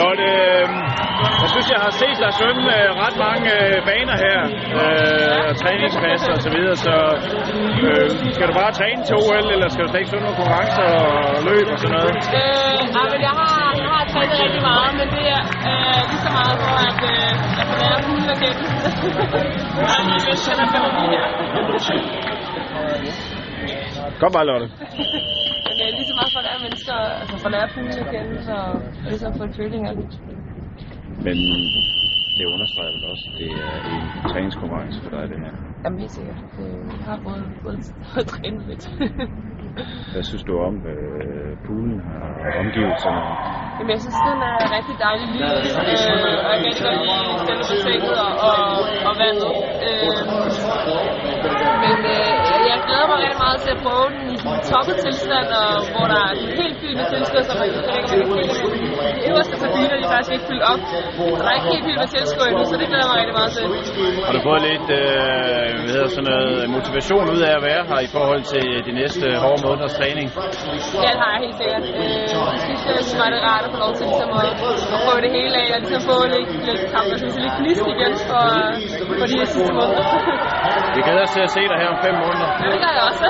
Lotte, øh, jeg synes, jeg har set dig svømme øh, ret mange øh, baner her, øh, og træningspladser og så videre, så øh, skal du bare træne til OL, eller skal du slet ikke svømme nogle konkurrencer og løb og sådan noget? Øh, nej, men jeg har, jeg har trænet rigtig meget, men det er øh, lige så meget for, at øh, at jeg ved at kende her. Kom bare, Lotte. Men det er lige så meget for at lære mennesker, altså for at lære hulen at kende, så ligesom få en føling af det. Men det understreger vel også, at det er en træningskonkurrence for dig, det her. Jamen helt sikkert. Jeg har både, både både trænet lidt. Hvad synes du om øh, poolen og omgivelserne? Jamen, jeg synes, den er rigtig dejlig lille, øh, og jeg kan godt lide selve bassinet og, og, og vandet. Øh, men øh, jeg glæder mig rigtig meget til at prøve den i sådan toppet tilstand, og hvor der er helt fyldt med tilskuere, som man kan ikke de øverste tribuner, de er faktisk ikke fyldt op. Og der er ikke helt fyldt med tilskuere endnu, så det glæder mig rigtig meget til. Har du fået lidt øh, hvad hedder sådan noget, motivation ud af at være her i forhold til de næste hårde måneders træning? Ja, det har jeg helt sikkert. Øh, jeg synes, det var det rart at få lov til ligesom at, at prøve det hele af, og ligesom få lidt, lidt kamp, og sådan lidt gnist igen for, for de sidste måneder. Vi glæder os til at se dig her om fem måneder. det gør jeg også.